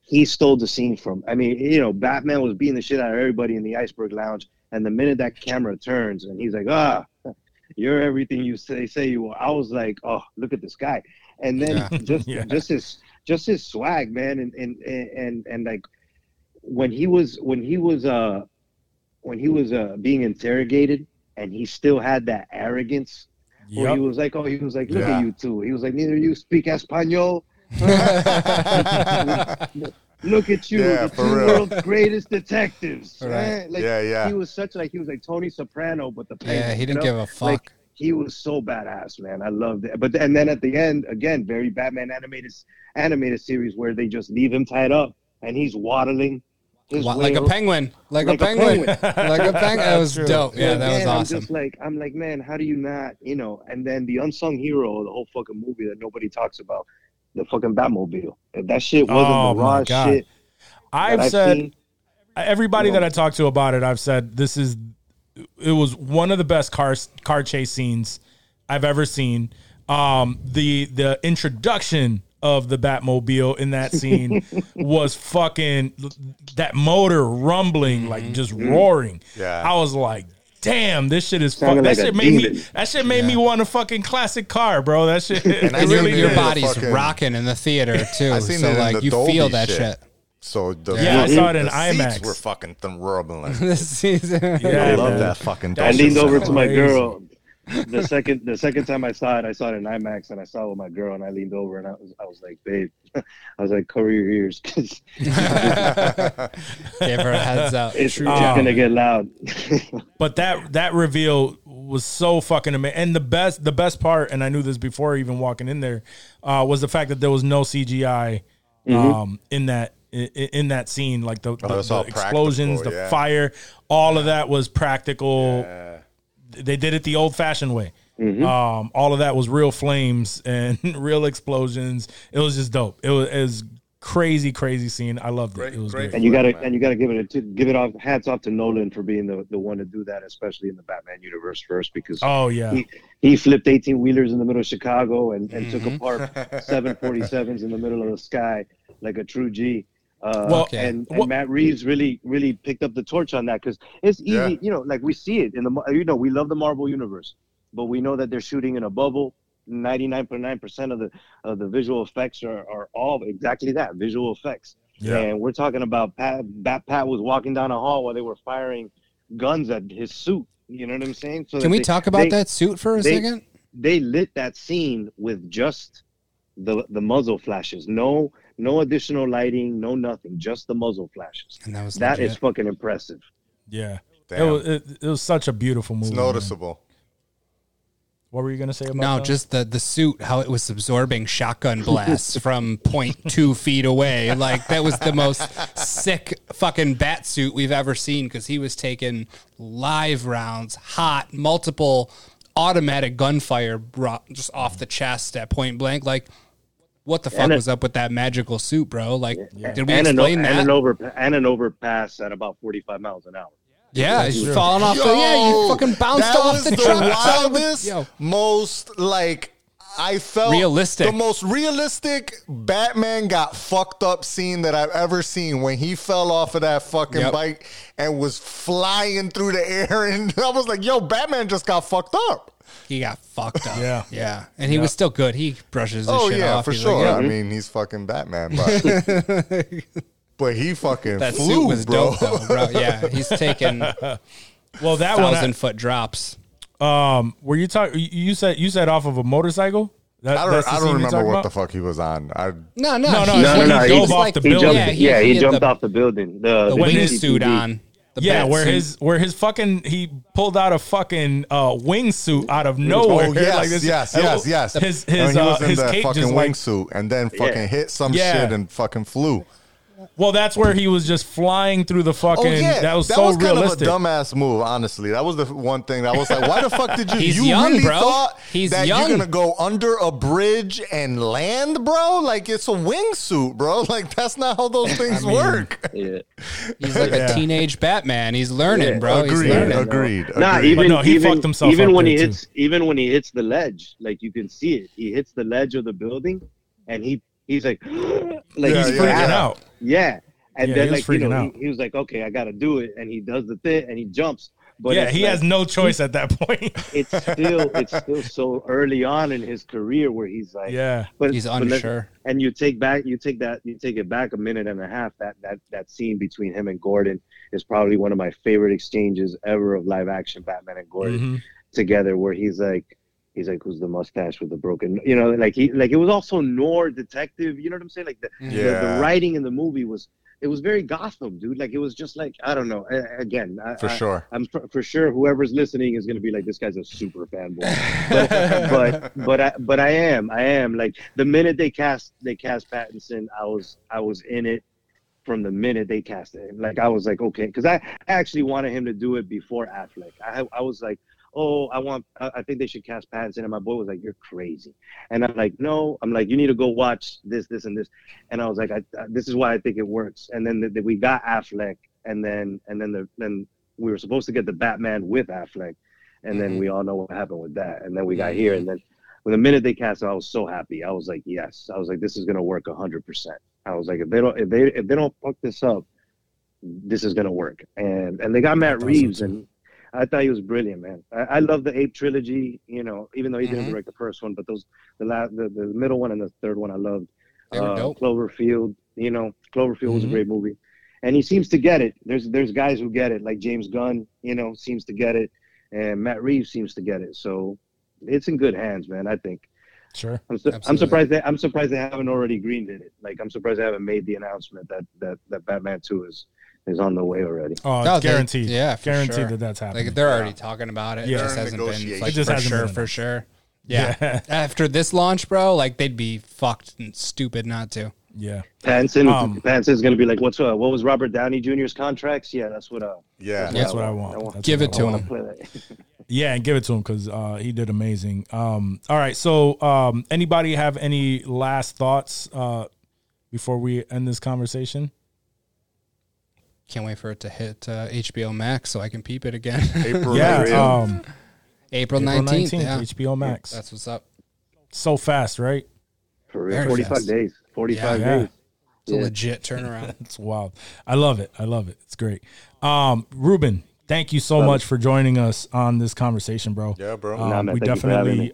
he stole the scene from. I mean, you know, Batman was beating the shit out of everybody in the Iceberg Lounge, and the minute that camera turns and he's like, ah. You're everything you say say you are. I was like, oh, look at this guy, and then Yeah. just Yeah. just his just his swag, man, and and and and, like when he was when he was uh when he was uh being interrogated and he still had that arrogance where he was like oh he was like look Yeah. at you two he was like neither you speak espanol look at you Yeah, the for two real. world's greatest detectives Right. right? like Yeah, yeah. he was such like he was like tony soprano but the Yeah, he didn't know? give a fuck. Like, he was so badass, man. I loved it. But and then at the end, again, very Batman animated animated series where they just leave him tied up and he's waddling. His like a penguin, like, Like a a penguin, penguin. like a penguin. That was True. dope. Yeah, And that was awesome. I'm just like, I'm like, man, how do you not, you know? And then the unsung hero of the whole fucking movie that nobody talks about, the fucking Batmobile. If that shit wasn't Oh, the my raw shit I've said seen, everybody you know. that I talked to about it, I've said this is it was one of the best car car chase scenes I've ever seen. Um, the the introduction of the Batmobile in that scene was fucking that motor rumbling like just roaring. Yeah. I was like, damn, this shit is fuck. That like a shit made me. That shit made me want a fucking classic car, bro. That shit. And I and your, really your body's Fucking- rocking in the theater too, I seen so it like you Dolby feel that shit. shit. So the Yeah, I saw it in the IMAX. Seats were fucking thrumbling. this season. Yeah, I love man. that fucking. That I leaned over to my girl. The second the second time I saw it, I saw it in IMAX, and I saw it with my girl, and I leaned over and I was I was like, babe, I was like, cover your ears, 'cause give her a heads up. it's, True it's Um, gonna get loud. but that that reveal was so fucking amazing. And the best the best part, and I knew this before even walking in there, uh, was the fact that there was no CGI um, in that in, in that scene. Like the, the, Mm-hmm. Oh, it's the explosions, practical, the yeah. fire, all of that was practical. Yeah. They did it the old fashioned way. Mm-hmm. Um, all of that was real flames and real explosions. It was just dope. It was, it was crazy, crazy scene. I loved it. Great- it was great great. and you gotta and you gotta give it a t- give it off hats off to Nolan for being the, the one to do that, especially in the Batman universe first, because Oh yeah. he, he flipped 18 wheelers in the middle of Chicago and, and took Mm-hmm. apart 747s in the middle of the sky like a true G. Uh, Well, Okay. and, and Well- Matt Reeves really, really picked up the torch on that because it's easy, Yeah. you know, like we see it in the, you know, we love the Marvel universe, but we know that they're shooting in a bubble. 99.9% of the of the visual effects are, are all exactly that visual effects. Yeah. And we're talking about Pat, Bat Pat was walking down a hall while they were firing guns at his suit. You know what I'm saying? So Can we they- talk about they- that suit for a they- second? they lit that scene with just the the muzzle flashes. No no additional lighting, no nothing, just the muzzle flashes. And that was That is legit. fucking impressive. Yeah. It was, it, it was such a beautiful movie. It's man. noticeable. What were you gonna say about No, that? just the the suit, how it was absorbing shotgun blasts from 0.2 feet away. Like that was the most sick fucking bat suit we've ever seen because he was taking live rounds, hot, multiple automatic gunfire just off the chest at point blank. Like, what the fuck And it- was up with that magical suit, bro? Like, did we and an, explain and that? an over and an overpass at about 45 miles an hour. yeah, he's falling off. the, yeah, you fucking bounced that off was the, the truck. wildest, Yo. most like I felt Realistic. the most realistic Batman got fucked up scene that I've ever seen when he fell off of that fucking Yep. bike and was flying through the air, and I was like, "Yo, Batman just got fucked up." He got fucked up. Yeah. yeah, and he was still good. He brushes his Oh shit yeah, off. for He's sure. like, yeah, I mean, he's fucking Batman, but but he fucking That flew, suit was bro. dope, though, bro. Yeah, he's taking well, that one. thousand foot drops. Um, were you talking? You said you said off of a motorcycle. That, I don't, I don't remember what about? the fuck he was on. I No, no, No, no, he's- it's when he he's dove off like- the building. jumped, Yeah, he- yeah, he, he jumped the- off the building. The, The the wingsuit BCTV. on. The yeah, where suit. his where his fucking he pulled out a fucking uh, wingsuit out of nowhere. Oh yes, Like this- yes, uh, yes, yes. His And his he uh, in his the cape fucking just like wingsuit and then fucking Yeah. hit some Yeah. shit and fucking flew. Well, that's where he was just flying through the oh, fucking. Oh yeah, that was so kind realistic. of a dumbass move. Honestly, that was the one thing that I was like, why the fuck did you? He's you young, really bro. thought He's that young. you're gonna go under a bridge and land, bro? Like it's a wingsuit, bro. Like that's not how those things work. Yeah. He's like Yeah. a teenage Batman. He's learning, Yeah, bro. He's agreed, learning. agreed, Nah, agreed. even no, he even, fucked himself even up when he there, hits even when he hits the ledge, like you can see it. He hits the ledge of the building, and he he's like, like Yeah, he's yeah, freaking yeah. out. Yeah, and Yeah, then he was like you freaking know out. he, he was like, okay, I got to do it, and he does the thing, and he jumps. But yeah, he like- has no choice at that point. It's still it's still so early on in his career where he's like, yeah, but He's but unsure. and you take back you take that you take it back a minute and a half that that that scene between him and Gordon is probably one of my favorite exchanges ever of live action Batman and Gordon Mhm. together where he's like he's like who's the mustache with the broken you know like he like it was also Noir detective you know what I'm saying? Like the, the, Yeah. the writing in the movie was it was very Gotham dude. Like it was just like I don't know A- again I, For sure. I'm for, for sure whoever's listening is going to be like this guy's a super fanboy. But but but I but I am I am. Like the minute they cast they cast Pattinson I was I was in it from the minute they cast him. Like I was like okay because I actually wanted him to do it before Affleck. I I was like oh I want I think they should cast Pattinson and my boy was like you're crazy and I'm like no I'm like you need to go watch this this and this and I was like I, this is why I think it works and then the, the- we got Affleck and then and then the then we were supposed to get the Batman with Affleck and then Mhm. we all know what happened with that and then we got here and then when the minute they cast it, I was so happy. I was like, yes. I was like, this is gonna work hundred percent. I was like, if they don't, if they, if they don't fuck this up, this is gonna work. And and they got Matt Reeves, and I thought he was brilliant, man. I, I love the Ape trilogy. You know, even though he didn't Mhm. direct the first one, but those the last, the, the middle one and the third one, I loved. They were Uh, dope. Cloverfield, you know, Cloverfield was a Mhm. great movie, and he seems to get it. There's there's guys who get it, like James Gunn, you know, seems to get it, and Matt Reeves seems to get it. So it's in good hands, man. I think. sure. I'm, su- I'm surprised that I'm surprised they haven't already greened it. Like I'm surprised they haven't made the announcement that that that Batman Two is is on the way already. Oh, No, it's they- guaranteed. yeah, for guaranteed sure. that that's happening. Like they're already talking about it. Yeah. It just hasn't been negotiations. like It just for hasn't sure, been for sure. Yeah. Yeah. After this launch, bro, like they'd be fucked and stupid not to. yeah. Pattinson, Um, Pattinson's gonna be like, "What's uh, what was Robert Downey Jr.'s contracts? Yeah, that's what uh, Yeah. That's what I want. That's Give it I to. I him. wanna play that. Yeah, and give it to him because uh, he did amazing. Um, all right, so um, anybody have any last thoughts uh, before we end this conversation? Can't wait for it to hit uh, HBO Max so I can peep it again. April yeah, 19th. um, April April nineteenth. 19th, Yeah. HBO Max. That's what's up. so fast, right? For real, Very forty five fast. days, forty five Yeah. days. It's a legit turnaround. It's wild. I love it. I love it. It's great. Um, Ruben, thank you so much for joining us on this conversation, bro. Yeah, bro. Um, Nah, man, we thank you definitely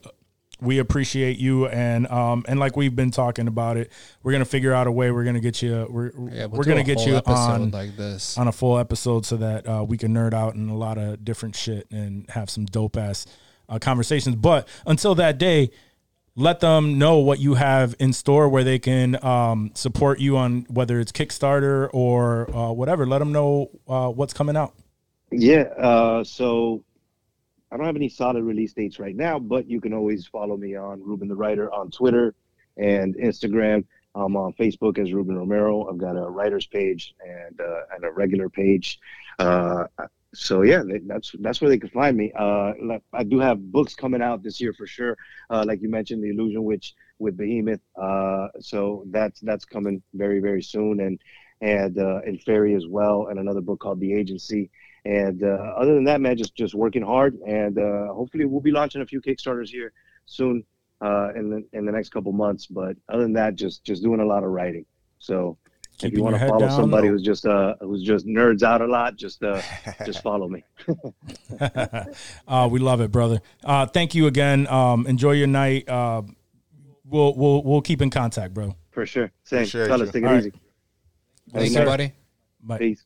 we appreciate you and um and like we've been talking about it, we're gonna figure out a way. We're gonna get you. We're Yeah, we'll we're gonna get you on like this. on a full episode so that uh, we can nerd out in a lot of different shit and have some dope ass uh, conversations. But until that day, let them know what you have in store where they can um, support you on whether it's Kickstarter or uh, whatever. Let them know uh, what's coming out. Yeah. Uh, so I don't have any solid release dates right now, but you can always follow me on Ruben the Writer on Twitter and Instagram. I'm on Facebook as Ruben Romero. I've got a writer's page and uh, and a regular page. Uh, so yeah, that's that's where they can find me. Uh, I do have books coming out this year for sure. Uh, like you mentioned, The Illusion Witch with Behemoth. Uh, so that's that's coming very very soon, and and uh, and Fairy as well, and another book called The Agency. And uh, other than that, man, just just working hard, and uh, hopefully we'll be launching a few Kickstarters here soon uh, in the in the next couple months. But other than that, just just doing a lot of writing. So Keeping if you want to follow down, somebody though. who's just uh who's just nerds out a lot, just uh just follow me. uh, we love it, brother. Uh, thank you again. Um, enjoy your night. Uh, we'll we'll we'll keep in contact, bro. For sure. Same. Appreciate Fellas, you. take it All right. easy. Thank you, sir. buddy. Bye. Peace.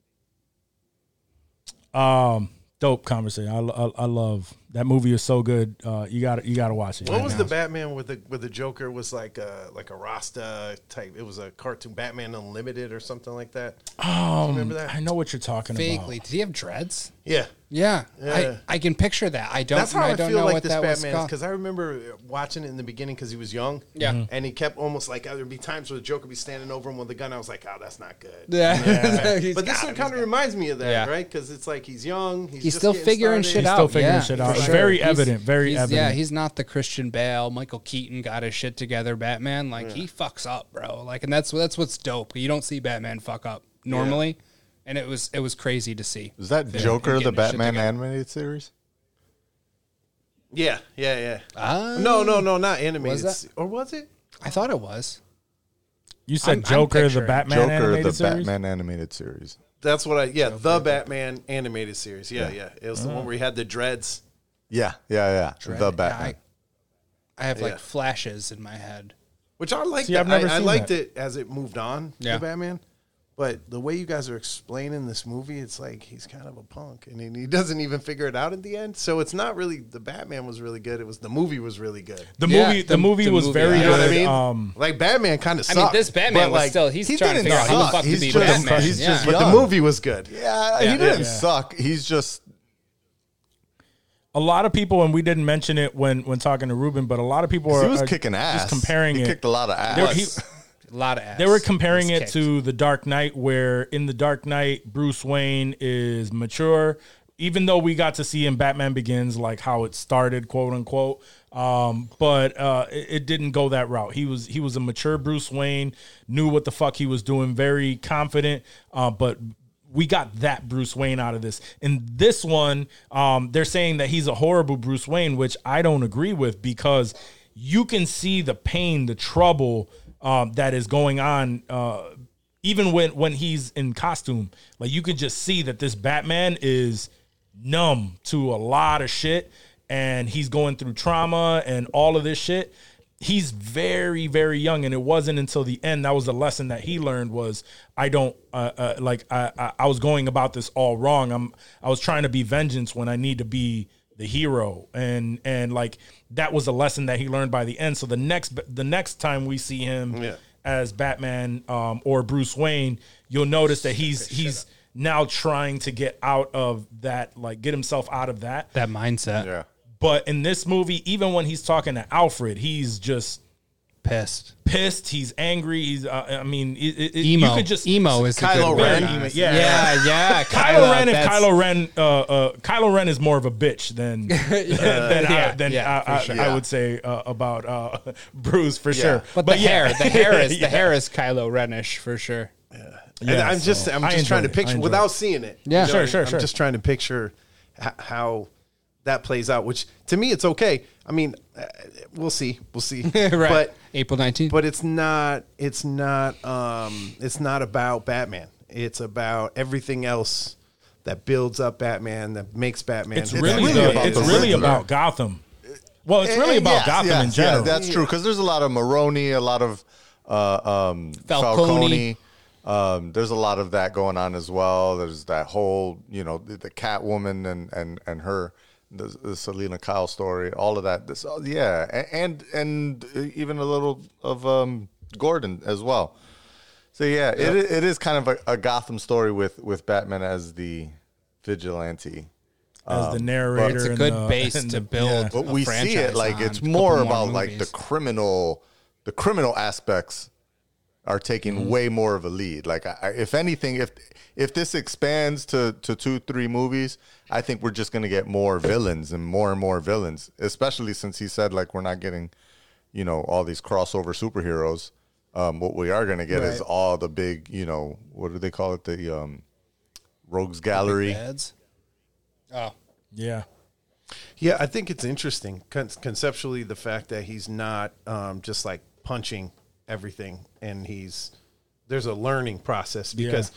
Um, dope conversation. I, I, I love that movie. Is so good. Uh, you got to you got to watch it. What was now. the Batman with the with the Joker was like a like a Rasta type? It was a cartoon Batman Unlimited or something like that. Um, remember that? I know what you're talking Vaguely. about. Did he have dreads? Yeah, Yeah. Yeah. I, I can picture that. I don't, that's how I I, don't feel know like what this that was Batman because I remember watching it in the beginning because he was young. Yeah. Mhm. and he kept almost like there'd be times where the Joker would be standing over him with a gun. I was like, oh, that's not good. Yeah. He's but this one kind of reminds me of that, Yeah. right? Because it's like he's young. He's, He's just still figuring started. shit out. still figuring yeah, shit out. for Very He's- evident, very he's- evident. Yeah, he's not the Christian Bale. Michael Keaton got his shit together. Batman, like he fucks up, bro. Like, and that's that's what's dope. You don't see Batman fuck up normally, and it was it was crazy to see. Is that Yeah, Joker the getting his shit Batman animated series? Yeah, yeah, yeah. Ah. no, no, no, not animated. Was that- Or was it? I thought it was. You said I'm- I'm Joker, the Batman Joker animated the series. Batman animated series. That's what I. Yeah, the Batman animated series. Yeah, yeah. It was the one where he had the dreads. Yeah, yeah, yeah. Dread- The yeah, Batman. I, I have like Yeah. flashes in my head. Which I liked. See, I've never I, I liked that. it as it moved on. Yeah. The Batman. But the way you guys are explaining this movie, it's like he's kind of a punk, and he- he doesn't even figure it out at the end. So it's not really the Batman was really good. It was the movie was really good. The Yeah, movie, the, the- movie the was movie, very yeah. You know good. what I mean? Um, like Batman kind of I sucked. mean, this Batman but, was like, still he's he trying to didn't figure out how the suck. fuck to He's be just- Batman. he's yeah. But the young. movie was good. Yeah, Yeah, he didn't yeah. suck. He's just a lot of people, and we didn't mention it when when talking to Ruben, but a lot of people are he was are kicking ass. Just comparing he it. kicked a lot of They were- ass. A lot of ass. They were comparing it kicked. to The Dark Knight, where in The Dark Knight, Bruce Wayne is mature. Even though we got to see in Batman Begins, like how it started, quote unquote, um, but uh, it, it didn't go that route. He was he was a mature Bruce Wayne, knew what the fuck he was doing, very confident. Uh, but we got that Bruce Wayne out of this. In this one, um, they're saying that he's a horrible Bruce Wayne, which I don't agree with because you can see the pain, the trouble um, that is going on. Uh, even when when he's in costume, like you could just see that this Batman is numb to a lot of shit, and he's going through trauma and all of this shit. He's very very young, and it wasn't until the end that was the lesson that he learned was I don't uh, uh, like I, I I was going about this all wrong. I'm I was trying to be vengeance when I need to be the hero and and like that was a lesson that he learned by the end so the next the next time we see him Yeah. as batman um, or bruce wayne you'll notice that he's he's now trying to get out of that like get himself out of that that mindset. yeah. but in this movie even when he's talking to alfred he's just Pissed. Pissed he's angry he's uh, i mean it, it, it- Emo. you could just emo is a Kylo good Ren. word. Emo- yeah Yeah, yeah. Kylo Ren, if Kylo Ren, uh, uh, Kylo Ren is more of a bitch than than, I, than yeah, I, I, sure. I would say uh, about uh, Bruce for sure. But, the yeah. hair, the hair is Yeah. the hair is Kylo Renish for sure. And Yeah, I'm just I'm just trying to it. I picture without it. seeing it. Yeah. Sure, what I- sure, I'm sure. just trying to picture h- how that plays out. Which to me, it's okay. I mean, uh, we'll see, we'll see. right. But April 19th. but it's not it's not um it's not about batman it's about everything else that builds up batman that makes batman It's that really, really the- about it's really Riddler. about Gotham. Well, it's really Eh, about yes, Gotham yes, in general. Yeah, that's true because there's a lot of Maroni, a lot of uh, um, Falcone. Falcone. Um, there's a lot of that going on as well. There's that whole, you know, the, the Catwoman and and and her, the, the Selina Kyle story, all of that. This, oh, yeah, a- and and even a little of um, Gordon as well. So yeah, it it is kind of a, a Gotham story with with Batman as the vigilante. as the narrator. it's a good the- base to build. yeah. but a we see it like it's more about movies. like the criminal the criminal aspects are taking Mm-hmm. way more of a lead like I, I- if anything if if this expands to to two three movies i think we're just going to get more villains and more and more villains especially since he said like we're not getting you know all these crossover superheroes um what we are going to get is all the big you know what do they call it the um rogues gallery Ads. Oh, Yeah. yeah i think it's interesting con- conceptually the fact that he's not um just like punching everything and he's there's a learning process because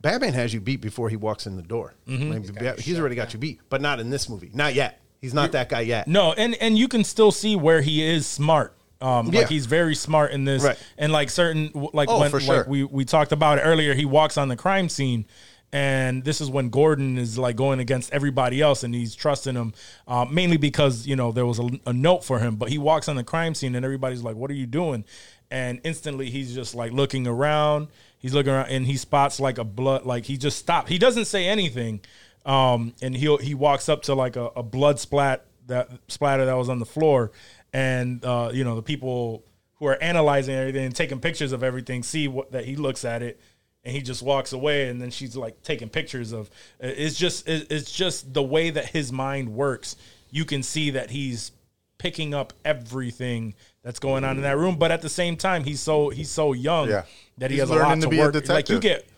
batman has you beat before he walks in the door Mm-hmm. Bat- he's already got you beat but not in this movie not yet he's not that guy yet No, and and you can still see where he is smart. Um, Yeah. like he's very smart in this, Right. and like certain, like Oh, when sure. like we we talked about it earlier, he walks on the crime scene, and this is when Gordon is like going against everybody else, and he's trusting him, uh, mainly because you know there was a, a note for him, but he walks on the crime scene, and everybody's like, "What are you doing?" And instantly he's just like looking around. He's looking around, and he spots like a blood, like he just stopped. He doesn't say anything, um, and he he walks up to like a, a blood splat that splatter that was on the floor, and uh, you know the people who are analyzing everything and taking pictures of everything see what that he looks at it, and he just walks away, and then she's like taking pictures of. It's just it's just the way that his mind works. You can see that he's picking up everything that's going on in that room, but at the same time, he's so he's so young Yeah. that he He's has a lot to, to work. Like you get.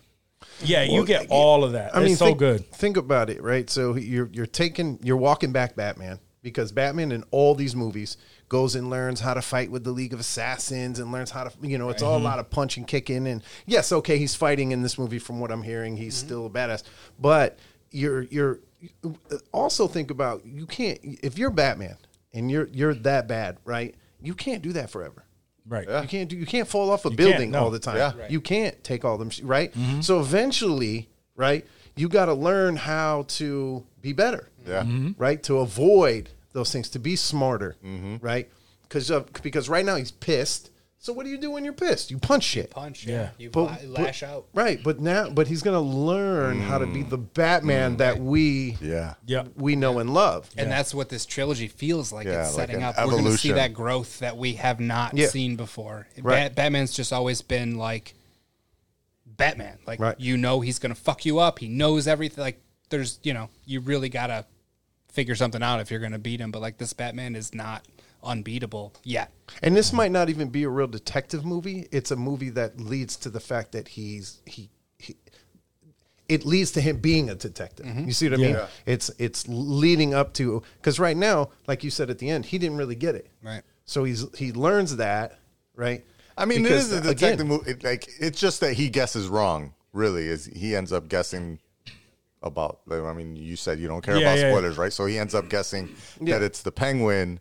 Yeah, you get all of that. I mean, it's so think, good. Think about it, right? So you're you're taking you're walking back Batman because Batman in all these movies goes and learns how to fight with the League of Assassins and learns how to you know it's all mm-hmm. a lot of punching, kicking, and yes, okay, he's fighting in this movie. From what I'm hearing, he's mm-hmm. still a badass. But you're you're also think about you can't if you're Batman and you're you're that bad, right? You can't do that forever. Right. You can't do. You can't fall off a can't, building no. all the time. Yeah. You can't take all them. sh- Right. So eventually, right, you got to learn how to be better. Yeah. Mhm. Right. To avoid those things, to be smarter. Mm-hmm. Right. Because because right now he's pissed. So what do you do when you're pissed? You punch shit. punch. Yeah. Yeah. You But- la- but- lash out. Right. But now, but he's gonna learn how to be the Batman that we Mm. Yeah. Yeah. we know and love. And that's what this trilogy feels like Yeah, it's like setting an up. We're going to see that growth that we have not Yeah. seen before. Right. Bat- Batman's just always been like Batman. Like Right. you know he's going to fuck you up. He knows everything. Like there's, you know, you really got to figure something out if you're going to beat him, but like this Batman is not unbeatable yet. And this might not even be a real detective movie. It's a movie that leads to the fact that he's he, he it leads to him being a detective. Mm-hmm. You see what I mean? It's it's leading up to because right now, like you said at the end, he didn't really get it. Right. So he's he learns that right. I mean, Because, it is a uh, again, detective movie. It, like, it's just that he guesses wrong. Really, is he ends up guessing about? I mean, you said you don't care Yeah, about yeah, yeah. spoilers, right? So he ends up guessing Yeah. that it's the penguin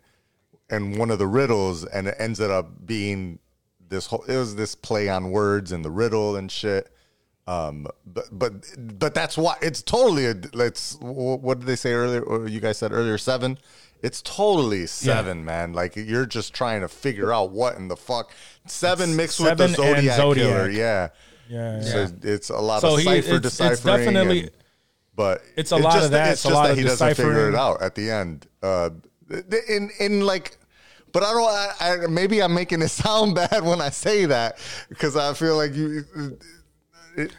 and one of the riddles, and it ends up being this whole. It was this play on words and the riddle and shit. Um, but but but that's why it's totally a. Let's what did they say earlier? Or you guys said earlier seven. It's totally seven, man. Like you're just trying to figure out what in the fuck seven mixed with the Zodiac, Zodiac. killer. Yeah, Yeah, So it's a lot So of he- cipher it's- it's deciphering. definitely- and- but It's a lot just of that. It's It's a just lot that of he doesn't figure it out at the end. Uh, in in like. But I don't. I, I, maybe I'm making it sound bad when I say that because I feel like you.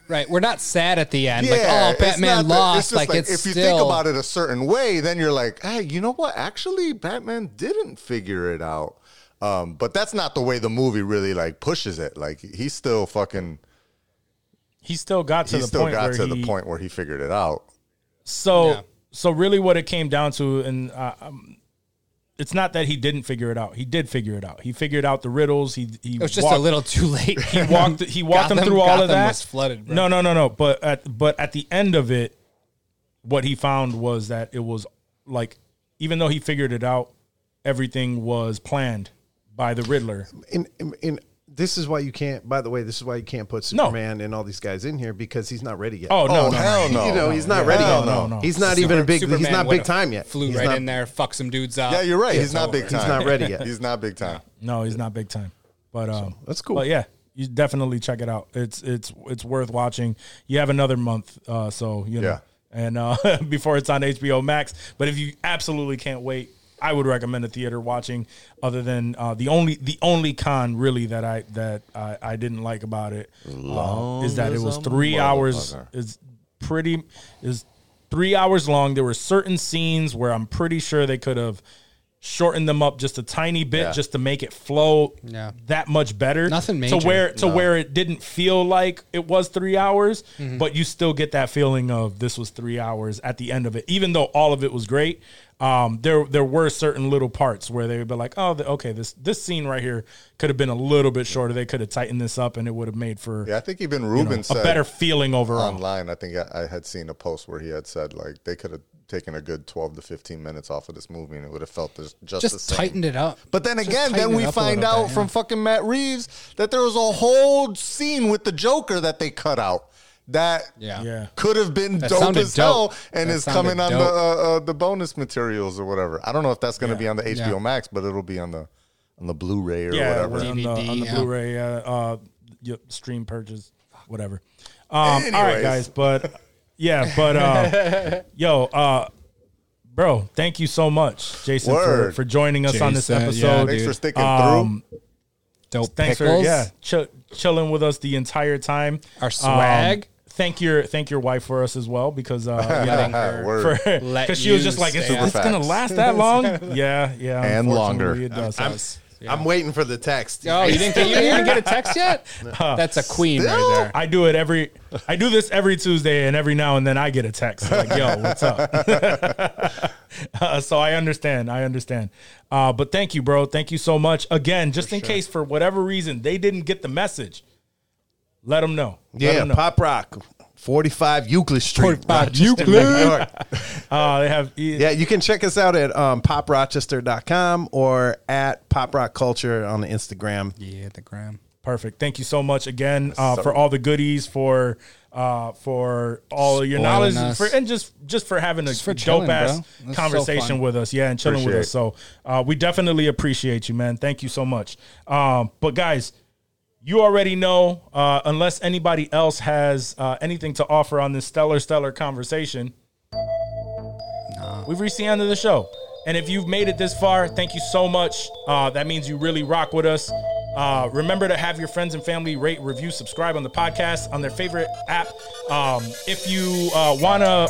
Right. We're not sad at the end. like, Yeah, oh, Batman not that- lost. it's just like, it's if you still, think about it a certain way, then you're like, hey, you know what? Actually, Batman didn't figure it out. Um, but that's not the way the movie really like pushes it. Like he's still fucking. he still got to He the still point got where to he, the point where he figured it out. So Yeah. so really, what it came down to, and uh, um, it's not that he didn't figure it out. He did figure it out. He figured out the riddles. He he It was just walked, a little too late. He walked. He walked them Gotham- through all of that. Was flooded. Bro. No, no, no, no. But at but at the end of it, what he found was that it was like, even though he figured it out, everything was planned by the Riddler. in, in, in this is why you can't. By the way, this is why you can't put No. Superman and all these guys in here because he's not ready yet. Oh no, Oh, no, hell no. you know he's not Yeah. ready Hell yet. no, no. He's not Super- even a big. he's not big time yet. Flew He's right not- in there, fuck some dudes up. Yeah, you're right. He's not big time. He's not ready yet. He's not big time. No, he's not big time. But um, that's cool. But yeah, you definitely check it out. It's it's it's worth watching. You have another month, uh, so you know, Yeah. and uh, before it's on HBO Max. But if you absolutely can't wait, I would recommend a theater watching. Other than uh, the only the only con really that I that I, I didn't like about it uh, is that it was three hours. Is pretty is three hours long. There were certain scenes where I'm pretty sure they could have shortened them up just a tiny bit Yeah. just to make it flow Yeah. that much better. Nothing major. to where to where it didn't feel like it was three hours, Mm-hmm. but you still get that feeling of this was three hours at the end of it. Even though all of it was great, um, there there were certain little parts where they would be like, oh, the, okay, this this scene right here could have been a little bit shorter. They could have tightened this up, and it would have made for Yeah, I think even you Ruben know, said a better feeling overall. online. I think I, I had seen a post where he had said like they could have taken a good 12 to 15 minutes off of this movie and it would have felt this, just, the same. tightened it up. But then Just again, tighten then we find out bit, from yeah. fucking Matt Reeves that there was a whole scene with the Joker that they cut out that Yeah. Yeah. could have been That dope sounded as hell dope. and That is sounded coming on the uh, uh, the bonus materials or whatever. I don't know if that's going to be on the HBO Yeah. Max, but it'll be on the on the Blu-ray or yeah, whatever. on the, on the yeah. Blu-ray, uh, uh, yep, stream purchase, whatever. Um, all right, guys, but yeah, but uh, yo, uh, bro, thank you so much, Jason, for, Word. for joining us on this Jason, yeah, episode. Thanks dude. for sticking Um, Dope Thanks pickles. for yeah, ch- chilling with us the entire time. Our swag. Um, thank your thank your wife for us as well because uh, you know, Word. for Let because she was you just like, is stay this on. gonna last that long? yeah, yeah, And unfortunately longer. It does. I'm, I'm waiting for the text. Oh, you didn't get you didn't even get a text yet? That's a queen right there. I do it every. I do this every Tuesday, and every now and then I get a text like, "Yo, what's up?" uh, so I understand. I understand. Uh, but thank you, bro. Thank you so much again. Just in case, for whatever reason, they didn't get the message. Let them know. Let Yeah, 'em know. Pop Rock, 45 Euclid Street. 45 Rochester, New York. Uh, they have. Yeah, you can check us out at um, poprochester.com or at Pop Rock Culture on the Instagram. Yeah, the gram. Perfect. Thank you so much again uh, for all the goodies, for uh, for all your Spoiling knowledge, us. for, and just just for having a for dope ass conversation so with us. Yeah, and chilling with us. So uh, we definitely appreciate you, man. Thank you so much. Um, but guys, you already know. Uh, unless anybody else has uh, anything to offer on this stellar, stellar conversation, we've reached the end of the show. And if you've made it this far, thank you so much. Uh, that means you really rock with us. Uh, remember to have your friends and family rate, review, subscribe on the podcast on their favorite app. Um, if you uh, wanna,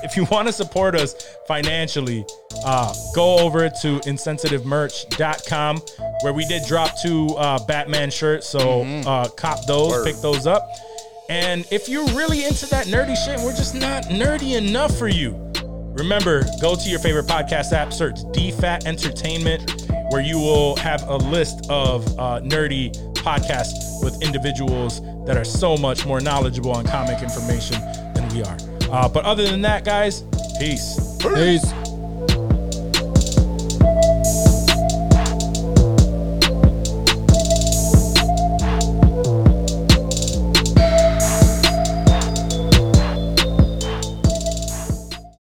if you wanna support us financially, uh, go over to insensitivemerch.com where we did drop two uh, Batman shirts. So uh, cop those, pick those up. And if you're really into that nerdy shit, and we're just not nerdy enough for you. Remember, go to your favorite podcast app, search DFAT Entertainment, where you will have a list of uh, nerdy podcasts with individuals that are so much more knowledgeable on comic information than we are. Uh, but other than that, guys, peace. Peace.